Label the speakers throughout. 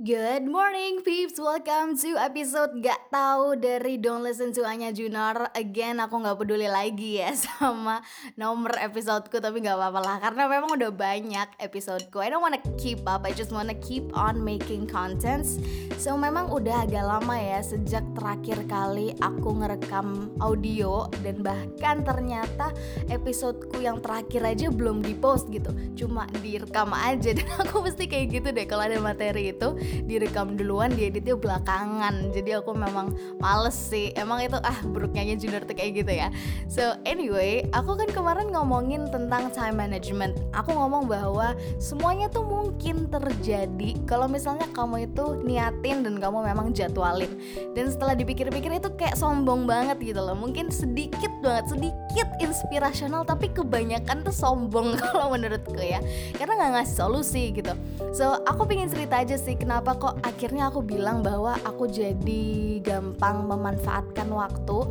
Speaker 1: Good morning peeps, welcome to episode gak tahu dari Don't Listen to Anya Junar. Again aku gak peduli lagi ya sama nomor episodeku tapi gak apa-apa lah Karena memang udah banyak episodeku I don't wanna keep up, I just wanna keep on making contents. So memang udah agak lama ya sejak terakhir kali aku ngerekam audio Dan bahkan ternyata episodeku yang terakhir aja belum dipost gitu. Cuma direkam aja dan aku mesti kayak gitu deh kalau ada materi itu direkam duluan dieditnya belakangan. Jadi aku memang males sih. Emang itu ah buruknya junior tuh kayak gitu ya. So anyway aku kan kemarin ngomongin tentang time management. Aku ngomong bahwa semuanya tuh mungkin terjadi kalau misalnya kamu itu niatin dan kamu memang jadwalin. Dan setelah dipikir-pikir itu kayak sombong banget gitu loh. Mungkin sedikit banget sedikit inspirasional tapi kebanyakan tuh sombong kalau menurutku ya. Karena nggak ngasih solusi gitu. So aku pengen cerita aja sih kenapa kenapa kok akhirnya aku bilang bahwa aku jadi gampang memanfaatkan waktu?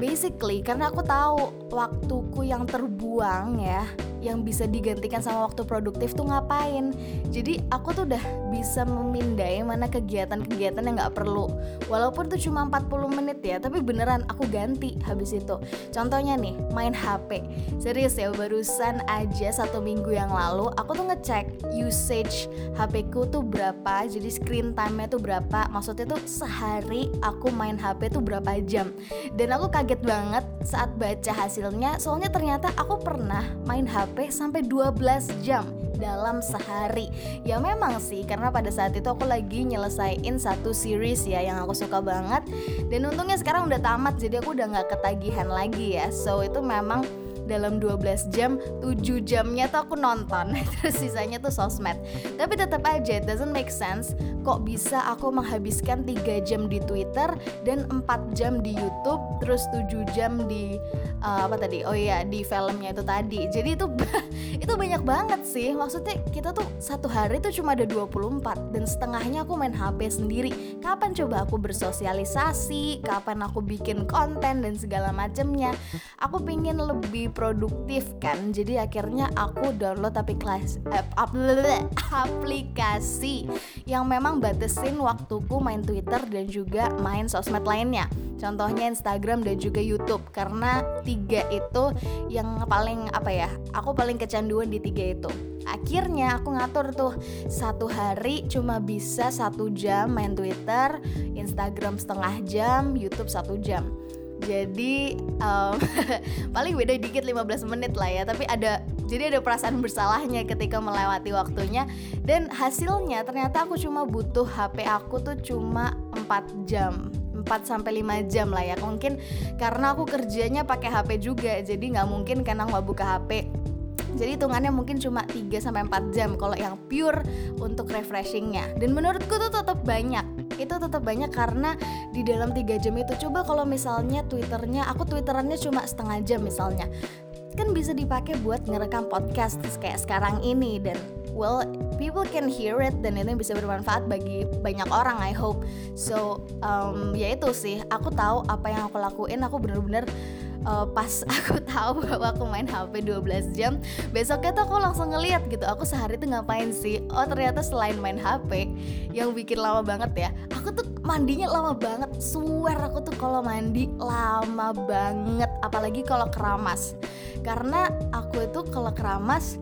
Speaker 1: Basically karena aku tahu waktuku yang terbuang ya yang bisa digantikan sama waktu produktif tuh ngapain? Jadi aku tuh udah bisa memindai mana kegiatan-kegiatan yang nggak perlu. Walaupun tuh cuma 40 menit ya tapi beneran aku ganti habis itu. Contohnya nih main HP serius ya barusan aja satu minggu yang lalu aku tuh ngecek usage HP ku tuh berapa jadi screen time-nya tuh berapa. Maksudnya tuh sehari aku main HP tuh berapa jam. Dan aku kaget banget saat baca hasilnya soalnya ternyata aku pernah main HP HP sampai 12 jam dalam sehari. Ya memang sih karena pada saat itu aku lagi nyelesain satu series ya yang aku suka banget. Dan untungnya sekarang udah tamat jadi aku udah gak ketagihan lagi ya. So itu memang dalam 12 jam 7 jamnya tuh aku nonton. Terus sisanya tuh sosmed. Tapi tetap aja it doesn't make sense kok bisa aku menghabiskan 3 jam di Twitter dan 4 jam di YouTube terus 7 jam di uh, apa tadi? Oh iya di filmnya itu tadi. Jadi itu itu banyak banget sih. Maksudnya kita tuh satu hari tuh cuma ada 24 dan setengahnya aku main HP sendiri. Kapan coba aku bersosialisasi? Kapan aku bikin konten dan segala macemnya? Aku pingin lebih produktif kan. Jadi akhirnya aku download tapi kelas aplikasi yang memang batasin waktuku main Twitter dan juga main sosmed lainnya. Contohnya Instagram dan juga YouTube karena tiga itu yang paling apa ya? Aku paling kecanduan di tiga itu. Akhirnya aku ngatur tuh satu hari cuma bisa satu jam main Twitter, Instagram setengah jam, YouTube satu jam jadi um, paling beda dikit 15 menit lah ya tapi ada jadi ada perasaan bersalahnya ketika melewati waktunya dan hasilnya ternyata aku cuma butuh HP aku tuh cuma 4 jam 4 sampai 5 jam lah ya. Mungkin karena aku kerjanya pakai HP juga jadi nggak mungkin karena nggak buka HP jadi hitungannya mungkin cuma 3 sampai 4 jam kalau yang pure untuk refreshingnya. Dan menurutku tuh tetap banyak. Itu tetap banyak karena di dalam tiga jam itu coba kalau misalnya twitternya aku twitterannya cuma setengah jam misalnya kan bisa dipakai buat ngerekam podcast kayak sekarang ini dan well people can hear it dan itu bisa bermanfaat bagi banyak orang I hope. So um, ya itu sih aku tahu apa yang aku lakuin aku bener-bener uh, pas aku tahu bahwa aku main HP 12 jam besoknya tuh aku langsung ngeliat gitu aku sehari tuh ngapain sih? Oh ternyata selain main HP yang bikin lama banget ya aku tuh mandinya lama banget swear aku tuh kalau mandi lama banget apalagi kalau keramas. Karena aku itu kalau keramas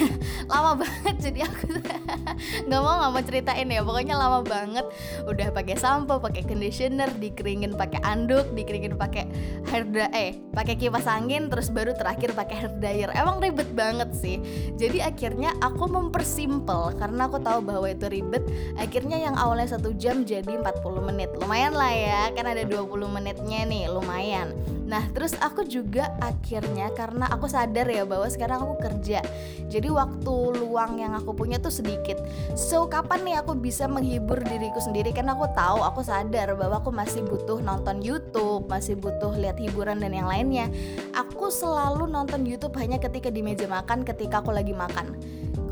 Speaker 1: lama banget jadi aku nggak mau nggak mau ceritain ya. Pokoknya lama banget. Udah pakai sampo pakai conditioner dikeringin pakai anduk dikeringin pakai hair dryer eh pakai kipas angin terus baru terakhir pakai hair dryer. Emang ribet banget sih. Jadi akhirnya aku mempersimpel karena aku tahu bahwa itu ribet. Akhirnya yang awalnya satu jam jadi 40 menit. Lumayan lah ya kan ada 20 menitnya nih lumayan. Nah, terus aku juga akhirnya karena aku sadar ya bahwa sekarang aku kerja. Jadi waktu luang yang aku punya tuh sedikit. So, kapan nih aku bisa menghibur diriku sendiri karena aku tahu, aku sadar bahwa aku masih butuh nonton YouTube, masih butuh lihat hiburan dan yang lainnya. Aku selalu nonton YouTube hanya ketika di meja makan ketika aku lagi makan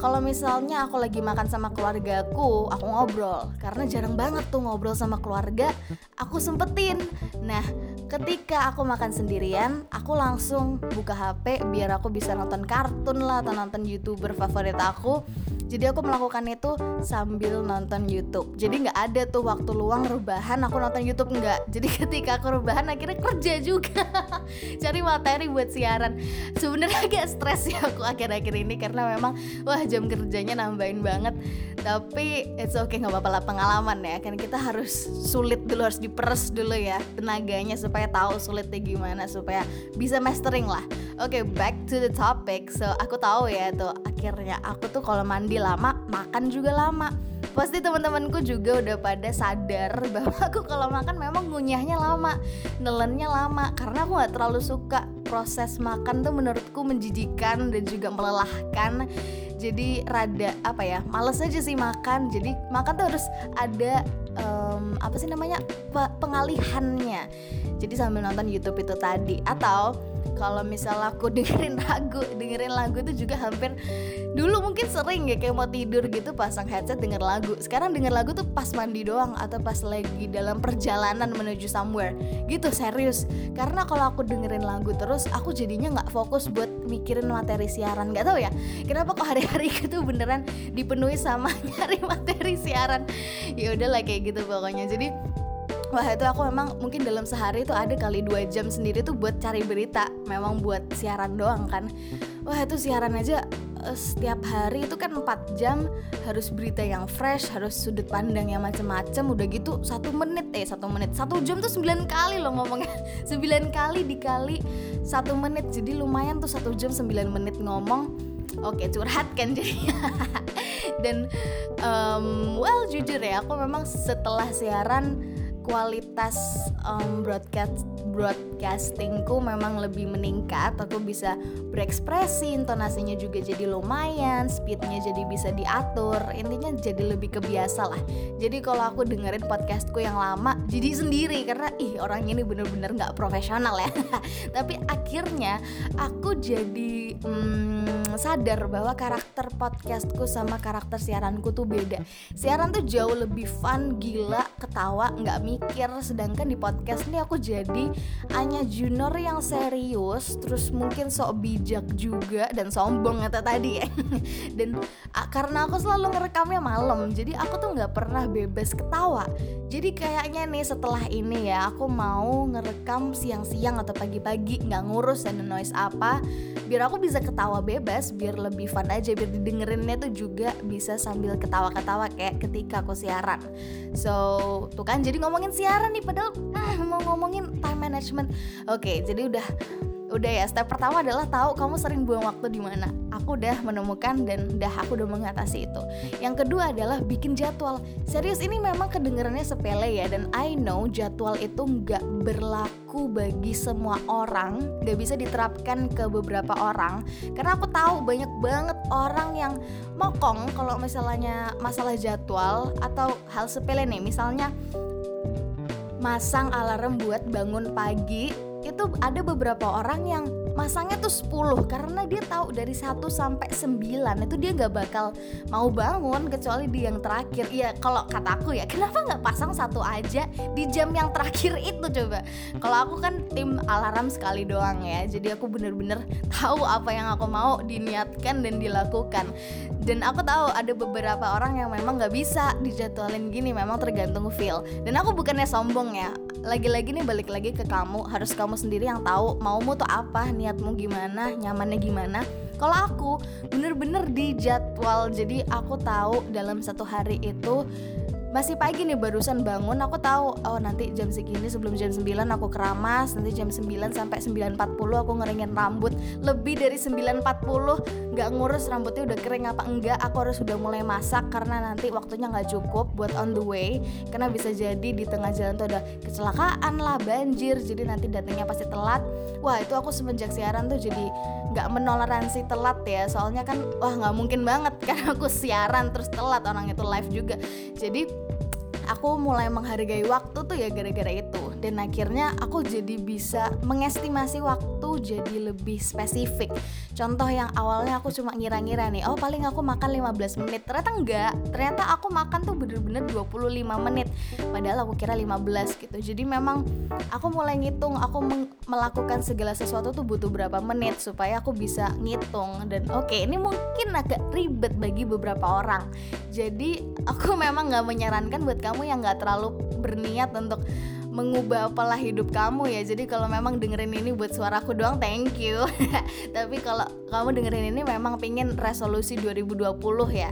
Speaker 1: kalau misalnya aku lagi makan sama keluargaku aku ngobrol. Karena jarang banget tuh ngobrol sama keluarga aku sempetin. Nah ketika aku makan sendirian aku langsung buka HP biar aku bisa nonton kartun lah atau nonton youtuber favorit aku. Jadi aku melakukan itu sambil nonton YouTube. Jadi nggak ada tuh waktu luang rebahan aku nonton YouTube nggak. Jadi ketika aku rebahan akhirnya kerja juga. Cari materi buat siaran. Sebenarnya agak stres ya aku akhir-akhir ini karena memang wah jam kerjanya nambahin banget. Tapi it's okay nggak apa-apa lah pengalaman ya. Kan kita harus sulit dulu harus diperes dulu ya tenaganya supaya tahu sulitnya gimana supaya bisa mastering lah. Oke okay, back to the topic. So aku tahu ya tuh akhirnya aku tuh kalau mandi lama makan juga lama. Pasti teman-temanku juga udah pada sadar bahwa aku kalau makan memang ngunyahnya lama nelennya lama. Karena aku nggak terlalu suka proses makan tuh menurutku menjijikan dan juga melelahkan jadi rada apa ya males aja sih makan. Jadi makan tuh harus ada um, apa sih namanya pengalihannya. Jadi sambil nonton YouTube itu tadi. Atau kalau misal aku dengerin lagu dengerin lagu itu juga hampir dulu mungkin sering ya kayak mau tidur gitu pasang headset denger lagu. Sekarang denger lagu tuh pas mandi doang atau pas lagi dalam perjalanan menuju somewhere. Gitu serius. Karena kalau aku dengerin lagu terus aku jadinya nggak fokus buat mikirin materi siaran. Nggak tahu ya kenapa kok hari-hari itu beneran dipenuhi sama nyari materi siaran. Ya udahlah kayak gitu pokoknya. Jadi Wah itu aku memang mungkin dalam sehari itu ada kali dua jam sendiri tuh buat cari berita Memang buat siaran doang kan. Wah itu siaran aja uh, setiap hari itu kan 4 jam Harus berita yang fresh, harus sudut pandang yang macem-macem Udah gitu satu menit eh satu menit. Satu jam tuh 9 kali loh ngomongnya. 9 kali dikali satu menit Jadi lumayan tuh satu jam 9 menit ngomong. Oke curhat kan jadinya. Dan um, well jujur ya aku memang setelah siaran kualitas um, broadcast broadcastingku memang lebih meningkat. Aku bisa berekspresi intonasinya juga jadi lumayan speednya jadi bisa diatur. Intinya jadi lebih kebiasa lah. Jadi kalau aku dengerin podcastku yang lama jadi sendiri. Karena ih orang ini bener-bener nggak profesional ya. Tapi akhirnya aku jadi hmm, sadar bahwa karakter podcastku sama karakter siaranku tuh beda. Siaran tuh jauh lebih fun gila ketawa nggak mikir. Sedangkan di podcast ini aku jadi hanya junior yang serius terus mungkin sok bijak juga dan sombong kata tadi. Dan a, karena aku selalu ngerekamnya malam jadi aku tuh nggak pernah bebas ketawa. Jadi kayaknya nih setelah ini ya aku mau ngerekam siang-siang atau pagi-pagi nggak ngurus ada noise apa biar aku bisa ketawa bebas biar lebih fun aja biar didengerinnya tuh juga bisa sambil ketawa-ketawa kayak ketika aku siaran. So tuh kan jadi ngomongin siaran nih padahal ah, mau ngomongin time management. Oke jadi udah udah ya step pertama adalah tahu kamu sering buang waktu di mana. Aku udah menemukan dan udah aku udah mengatasi itu. Yang kedua adalah bikin jadwal. Serius ini memang kedengarannya sepele ya dan I know jadwal itu nggak berlaku bagi semua orang. Nggak bisa diterapkan ke beberapa orang. Karena aku tahu banyak banget orang yang mokong kalau misalnya masalah jadwal atau hal sepele nih. Misalnya masang alarm buat bangun pagi itu ada beberapa orang yang masangnya tuh 10 karena dia tahu dari 1 sampai 9 itu dia nggak bakal mau bangun kecuali di yang terakhir. Ya kalau kataku ya kenapa nggak pasang satu aja di jam yang terakhir itu coba? Kalau aku kan tim alarm sekali doang ya jadi aku bener-bener tahu apa yang aku mau diniatkan dan dilakukan. Dan aku tahu ada beberapa orang yang memang nggak bisa dijadwalin gini memang tergantung feel. Dan aku bukannya sombong ya lagi-lagi nih balik lagi ke kamu harus kamu sendiri yang tahu maumu tuh apa niatmu gimana nyamannya gimana. Kalau aku bener-bener di jadwal. Jadi aku tahu dalam satu hari itu masih pagi nih barusan bangun aku tahu oh nanti jam segini sebelum jam 9 aku keramas nanti jam 9 sampai 9.40 aku ngeringin rambut. Lebih dari 9.40 nggak ngurus rambutnya udah kering apa enggak aku harus udah mulai masak karena nanti waktunya nggak cukup buat on the way karena bisa jadi di tengah jalan tuh ada kecelakaan lah banjir jadi nanti datangnya pasti telat. Wah itu aku semenjak siaran tuh jadi nggak menoleransi telat ya soalnya kan wah nggak mungkin banget kan aku siaran terus telat orang itu live juga. Jadi aku mulai menghargai waktu tuh ya gara-gara itu dan akhirnya aku jadi bisa mengestimasi waktu jadi lebih spesifik. Contoh yang awalnya aku cuma ngira-ngira nih oh paling aku makan 15 menit. Ternyata enggak. Ternyata aku makan tuh bener-bener 25 menit. Padahal aku kira 15 gitu. Jadi memang aku mulai ngitung aku melakukan segala sesuatu tuh butuh berapa menit supaya aku bisa ngitung. Dan oke okay, ini mungkin agak ribet bagi beberapa orang. Jadi aku memang nggak menyarankan buat kamu yang nggak terlalu berniat untuk mengubah pola hidup kamu ya. Jadi kalau memang dengerin ini buat suaraku doang thank you. Tapi kalau kamu dengerin ini memang pingin resolusi 2020 ya.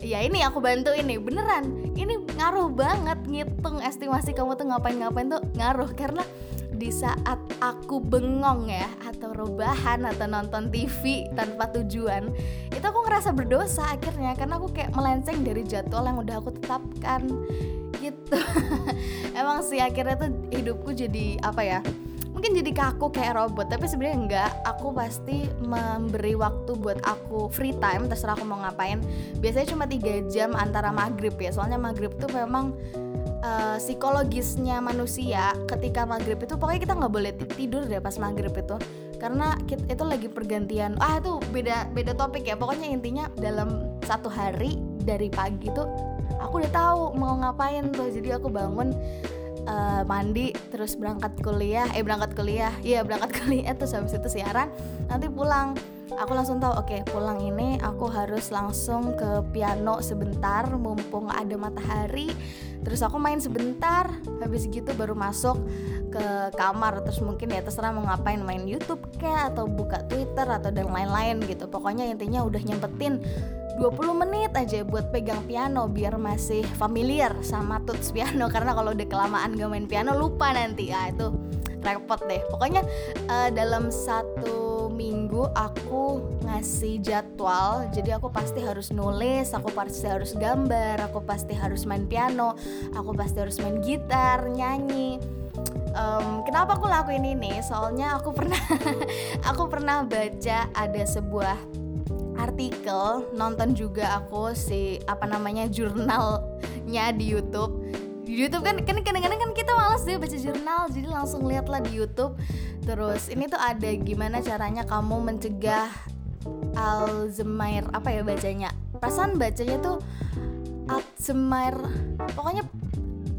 Speaker 1: Ya ini aku bantu ini beneran. Ini ngaruh banget ngitung estimasi kamu tuh ngapain-ngapain tuh ngaruh. Karena di saat aku bengong ya atau rebahan atau nonton TV tanpa tujuan itu aku ngerasa berdosa akhirnya. Karena aku kayak melenceng dari jadwal yang udah aku tetapkan gitu. Emang sih akhirnya tuh hidupku jadi apa ya mungkin jadi kaku kayak robot tapi sebenarnya enggak. Aku pasti memberi waktu buat aku free time terserah aku mau ngapain. Biasanya cuma tiga jam antara maghrib ya soalnya maghrib tuh memang uh, psikologisnya manusia. Ketika maghrib itu pokoknya kita nggak boleh tidur deh pas maghrib itu. Karena kita, itu lagi pergantian. Ah itu beda beda topik ya. Pokoknya intinya dalam satu hari dari pagi tuh aku udah tahu mau ngapain tuh. Jadi aku bangun uh, mandi terus berangkat kuliah eh berangkat kuliah iya berangkat kuliah terus habis itu siaran nanti pulang. Aku langsung tahu oke okay, pulang ini aku harus langsung ke piano sebentar mumpung ada matahari. Terus aku main sebentar habis gitu baru masuk ke kamar. Terus mungkin ya terserah mau ngapain main YouTube kayak atau buka Twitter atau dan lain-lain gitu. Pokoknya intinya udah nyempetin 20 menit aja buat pegang piano biar masih familiar sama tuts piano. Karena kalau udah kelamaan gak main piano lupa nanti. Ya itu repot deh. Pokoknya uh, dalam satu minggu aku ngasih jadwal. Jadi aku pasti harus nulis aku pasti harus gambar aku pasti harus main piano aku pasti harus main gitar nyanyi. Um, kenapa aku lakuin ini? Soalnya aku pernah aku pernah baca ada sebuah artikel nonton juga aku si apa namanya jurnalnya di YouTube. Di YouTube kan kan kadang-kadang kan kita malas deh baca jurnal jadi langsung lihatlah di YouTube. Terus ini tuh ada gimana caranya kamu mencegah Alzheimer apa ya bacanya? Perasaan bacanya tuh Alzheimer pokoknya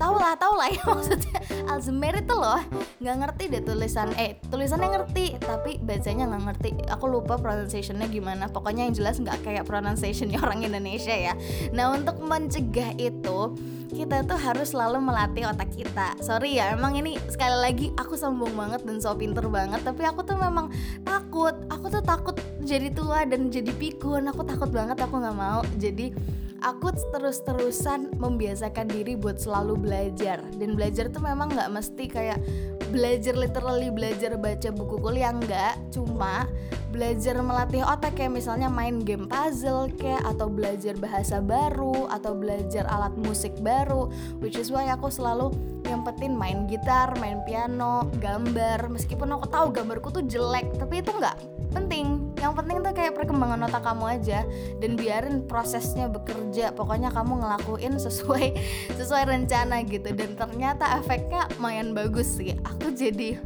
Speaker 1: tau lah tau lah ya maksudnya Alzheimer itu loh nggak ngerti deh tulisan eh tulisannya ngerti tapi bacanya nggak ngerti. Aku lupa pronunciationnya gimana pokoknya yang jelas nggak kayak pronunciationnya orang Indonesia ya. Nah untuk mencegah itu kita tuh harus selalu melatih otak kita. Sorry ya emang ini sekali lagi aku sombong banget dan so pinter banget tapi aku tuh memang takut. Aku tuh takut jadi tua dan jadi pikun. Aku takut banget aku nggak mau. Jadi aku terus-terusan membiasakan diri buat selalu belajar. Dan belajar tuh memang nggak mesti kayak belajar literally belajar baca buku kuliah nggak. Cuma belajar melatih otak kayak misalnya main game puzzle kayak atau belajar bahasa baru atau belajar alat musik baru. Which is why aku selalu nyempetin main gitar, main piano, gambar. Meskipun aku tahu gambarku tuh jelek tapi itu nggak penting yang penting tuh kayak perkembangan otak kamu aja. Dan biarin prosesnya bekerja. Pokoknya kamu ngelakuin sesuai sesuai rencana gitu. Dan ternyata efeknya lumayan bagus sih. Aku jadi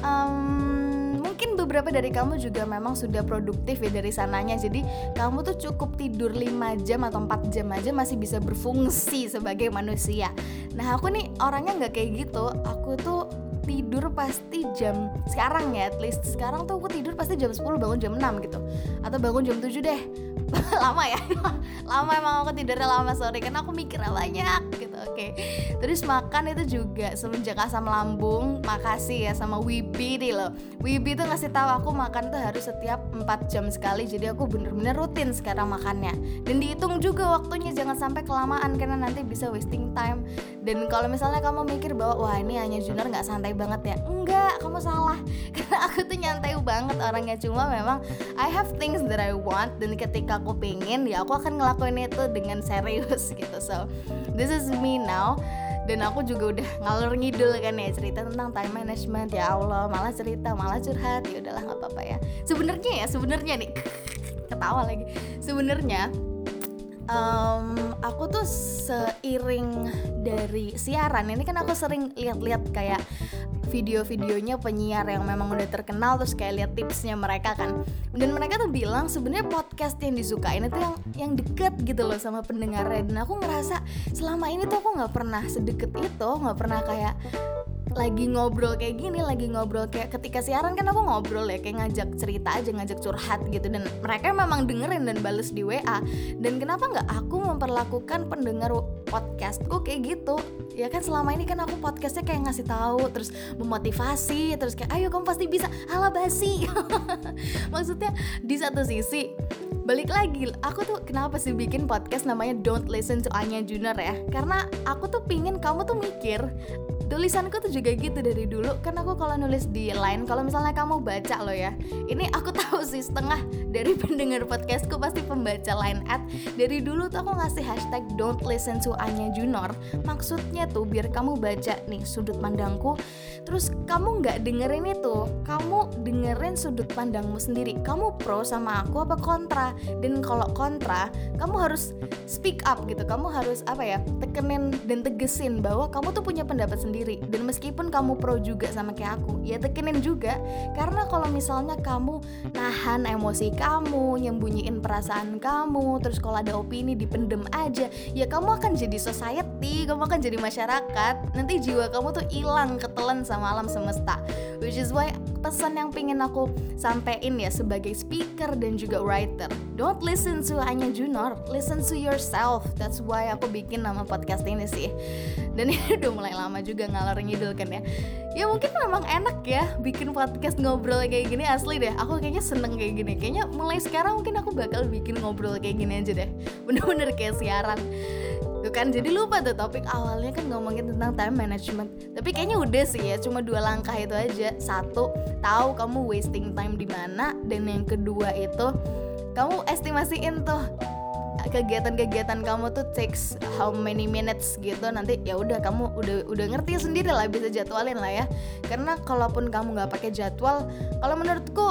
Speaker 1: um, mungkin beberapa dari kamu juga memang sudah produktif ya dari sananya. Jadi kamu tuh cukup tidur 5 jam atau 4 jam aja masih bisa berfungsi sebagai manusia. Nah aku nih orangnya nggak kayak gitu. Aku tuh tidur pasti jam sekarang ya at least. Sekarang tuh aku tidur pasti jam 10 bangun jam 6 gitu. Atau bangun jam 7 deh. Lama ya? Lama emang aku tidurnya lama sorry. Karena aku mikirnya banyak oke. Okay. terus makan itu juga semenjak asam lambung makasih ya sama Wibi nih loh. Wibi tuh ngasih tahu aku makan tuh harus setiap 4 jam sekali jadi aku bener-bener rutin sekarang makannya. Dan dihitung juga waktunya jangan sampai kelamaan karena nanti bisa wasting time. Dan kalau misalnya kamu mikir bahwa wah ini hanya Junar nggak santai banget ya? Enggak kamu salah. Karena aku tuh nyantai banget orangnya cuma memang I have things that I want dan ketika aku pengen ya aku akan ngelakuin itu dengan serius gitu so. This is me now dan aku juga udah ngalur ngidul kan ya cerita tentang time management. Ya Allah malah cerita malah curhat. Ya udahlah nggak apa-apa ya. Sebenarnya ya sebenarnya nih ketawa lagi. Sebenarnya um, aku tuh seiring dari siaran ini kan aku sering lihat-lihat kayak video-videonya penyiar yang memang udah terkenal terus kayak lihat tipsnya mereka kan. Dan mereka tuh bilang sebenarnya podcast yang disukain itu yang yang deket gitu loh sama pendengarnya. Dan aku ngerasa selama ini tuh aku nggak pernah sedekat itu nggak pernah kayak lagi ngobrol kayak gini lagi ngobrol kayak ketika siaran kan aku ngobrol ya kayak ngajak cerita aja ngajak curhat gitu. Dan mereka memang dengerin dan bales di WA dan kenapa nggak aku memperlakukan pendengar podcastku kayak gitu ya kan selama ini kan aku podcastnya kayak ngasih tahu terus memotivasi terus kayak ayo kamu pasti bisa. Ala basi. Maksudnya di satu sisi balik lagi aku tuh kenapa sih bikin podcast namanya Don't Listen to Anya Junior ya? Karena aku tuh pingin kamu tuh mikir tulisanku tuh juga gitu dari dulu. Kan aku kalau nulis di line kalau misalnya kamu baca lo ya ini aku tahu sih setengah dari pendengar podcastku pasti pembaca line at dari dulu tuh aku ngasih hashtag don't listen to Anya Junor. Maksudnya tuh biar kamu baca nih sudut pandangku. Terus kamu nggak dengerin itu kamu dengerin sudut pandangmu sendiri. Kamu pro sama aku apa kontra? Dan kalau kontra kamu harus speak up gitu. Kamu harus apa ya tekenin dan tegesin bahwa kamu tuh punya pendapat sendiri sendiri. Dan meskipun kamu pro juga sama kayak aku ya tekinin juga. Karena kalau misalnya kamu nahan emosi kamu nyembunyiin perasaan kamu terus kalau ada opini dipendem aja ya kamu akan jadi society kamu akan jadi masyarakat. Nanti jiwa kamu tuh hilang ketelan sama alam semesta. Which is why pesan yang pengen aku sampein ya sebagai speaker dan juga writer. Don't listen to hanya Junor listen to yourself. That's why aku bikin nama podcast ini sih. Dan ini udah mulai lama juga ngalor ngidul kan ya. Ya mungkin memang enak ya bikin podcast ngobrol kayak gini asli deh. Aku kayaknya seneng kayak gini. Kayaknya mulai sekarang mungkin aku bakal bikin ngobrol kayak gini aja deh. Bener-bener kayak siaran Tuh kan jadi lupa tuh topik awalnya kan ngomongin tentang time management. Tapi kayaknya udah sih ya cuma dua langkah itu aja. Satu tahu kamu wasting time di mana Dan yang kedua itu kamu estimasiin tuh kegiatan-kegiatan kamu tuh takes how many minutes gitu nanti ya udah kamu udah udah ngerti sendiri lah bisa jadwalin lah ya. Karena kalaupun kamu nggak pakai jadwal kalau menurutku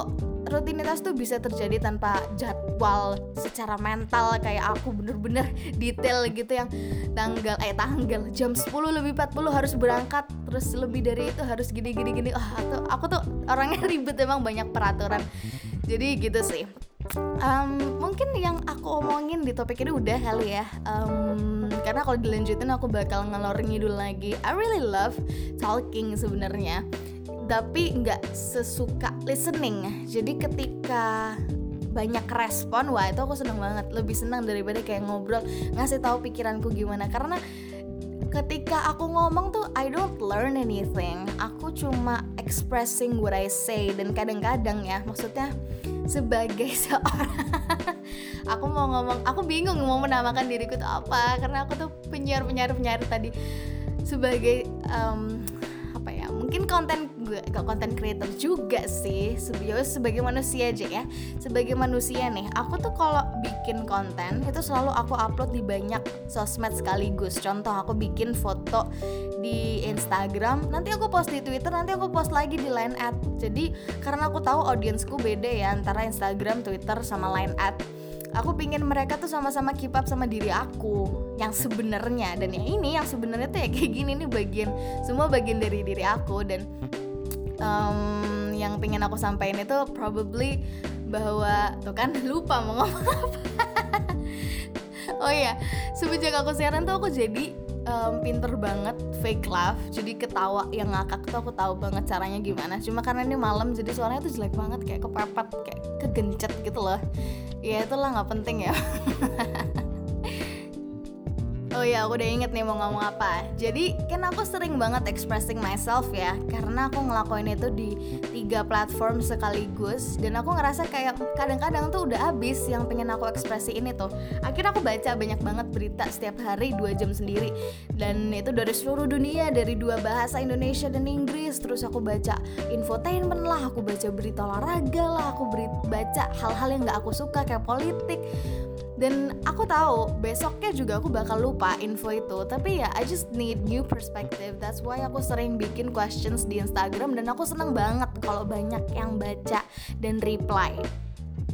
Speaker 1: rutinitas tuh bisa terjadi tanpa jadwal secara mental kayak aku bener-bener detail gitu yang tanggal eh tanggal jam 10 lebih 40 harus berangkat terus lebih dari itu harus gini gini gini. Ah tuh aku tuh orangnya ribet emang banyak peraturan. Jadi gitu sih um, mungkin yang aku omongin di topik ini udah kali ya. Um, karena kalau dilanjutin aku bakal ngelor ngidul lagi. I really love talking sebenarnya. Tapi nggak sesuka listening. Jadi ketika banyak respon wah itu aku seneng banget. Lebih senang daripada kayak ngobrol ngasih tahu pikiranku gimana. Karena ketika aku ngomong tuh I don't learn anything. Aku cuma expressing what I say. Dan kadang-kadang ya maksudnya sebagai seorang. Aku mau ngomong aku bingung mau menamakan diriku tuh apa karena aku tuh penyiar penyiar penyiar tadi. Sebagai um, apa ya mungkin konten gue gak konten creator juga sih. Sebagai sebagai manusia aja ya. Sebagai manusia nih aku tuh kalau bikin konten itu selalu aku upload di banyak sosmed sekaligus. Contoh aku bikin foto di Instagram nanti aku post di Twitter nanti aku post lagi di Line Ad. Jadi karena aku tahu audiensku beda ya antara Instagram Twitter sama Line Ad. Aku pingin mereka tuh sama-sama keep up sama diri aku yang sebenarnya. Dan yang ini yang sebenarnya tuh ya kayak gini nih bagian semua bagian dari diri aku. Dan um, yang pingin aku sampaikan itu probably bahwa tuh kan lupa mau ngomong apa. Oh iya semenjak aku siaran tuh aku jadi um, pinter banget fake laugh jadi ketawa yang ngakak tuh aku tahu banget caranya gimana. Cuma karena ini malam jadi suaranya tuh jelek banget kayak kepepet kayak kegencet gitu loh. Ya itulah nggak penting ya Oh ya, aku udah inget nih mau ngomong apa. Jadi kan aku sering banget expressing myself ya, karena aku ngelakuin itu di tiga platform sekaligus. Dan aku ngerasa kayak kadang-kadang tuh udah abis yang pengen aku ekspresi ini tuh. Akhirnya aku baca banyak banget berita setiap hari dua jam sendiri. Dan itu dari seluruh dunia, dari dua bahasa Indonesia dan Inggris. Terus aku baca infotainment lah, aku baca berita olahraga lah, aku baca hal-hal yang gak aku suka kayak politik dan aku tahu besoknya juga aku bakal lupa info itu. Tapi ya I just need new perspective. That's why aku sering bikin questions di Instagram dan aku seneng banget kalau banyak yang baca dan reply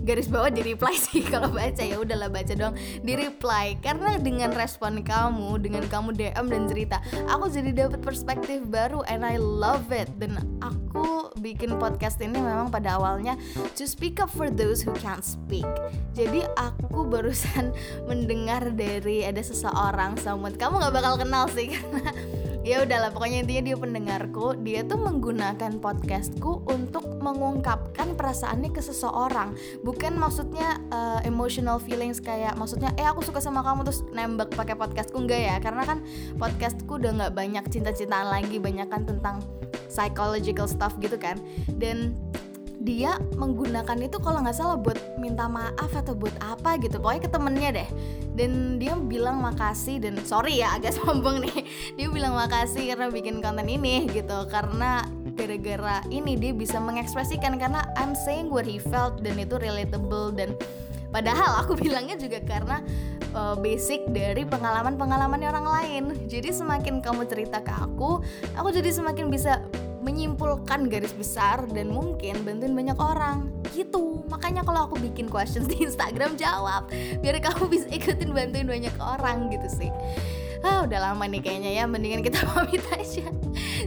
Speaker 1: garis bawah di reply sih. Kalau baca ya udahlah baca dong di reply. Karena dengan respon kamu dengan kamu DM dan cerita aku jadi dapat perspektif baru and I love it. Dan aku bikin podcast ini memang pada awalnya to speak up for those who can't speak. Jadi aku barusan mendengar dari ada seseorang someone. Kamu nggak bakal kenal sih karena ya udahlah pokoknya intinya dia pendengarku dia tuh menggunakan podcastku untuk mengungkapkan perasaannya ke seseorang. Bukan maksudnya uh, emotional feelings kayak maksudnya eh aku suka sama kamu terus nembak pakai podcastku enggak ya. Karena kan podcastku udah nggak banyak cinta-cintaan lagi banyak kan tentang psychological stuff gitu kan. Dan dia menggunakan itu kalau nggak salah buat minta maaf atau buat apa gitu. Pokoknya ke temennya deh. Dan dia bilang makasih dan sorry ya agak sombong nih. Dia bilang makasih karena bikin konten ini gitu. Karena gara-gara ini dia bisa mengekspresikan karena I'm saying what he felt dan itu relatable. Dan padahal aku bilangnya juga karena uh, basic dari pengalaman-pengalaman orang lain. Jadi semakin kamu cerita ke aku aku jadi semakin bisa menyimpulkan garis besar dan mungkin bantuin banyak orang. Gitu. Makanya kalau aku bikin questions di Instagram jawab. Biar kamu bisa ikutin bantuin banyak orang gitu sih. Ah udah lama nih kayaknya ya. Mendingan kita pamit aja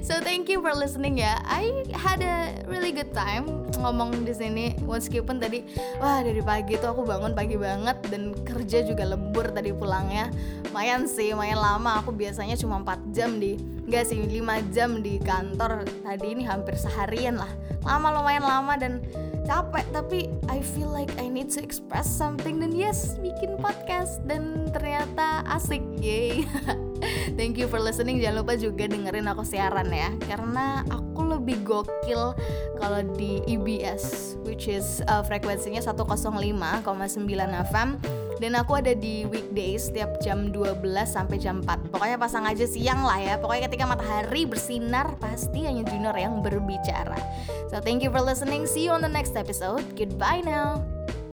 Speaker 1: so thank you for listening ya. I had a really good time ngomong di sini. Meskipun tadi wah dari pagi tuh aku bangun pagi banget dan kerja juga lembur tadi pulangnya. Lumayan sih lumayan lama. Aku biasanya cuma 4 jam di enggak sih 5 jam di kantor. Tadi ini hampir seharian lah. Lama lumayan lama dan capek tapi I feel like I need to express something dan yes bikin podcast dan ternyata asik yay. Thank you for listening. Jangan lupa juga dengerin aku siaran ya karena aku lebih gokil kalau di EBS which is uh, frekuensinya 105,9 FM dan aku ada di weekdays setiap jam 12 sampai jam 4 pokoknya pasang aja siang lah ya. Pokoknya ketika matahari bersinar pasti hanya junior yang berbicara. So thank you for listening. See you on the next episode. Goodbye now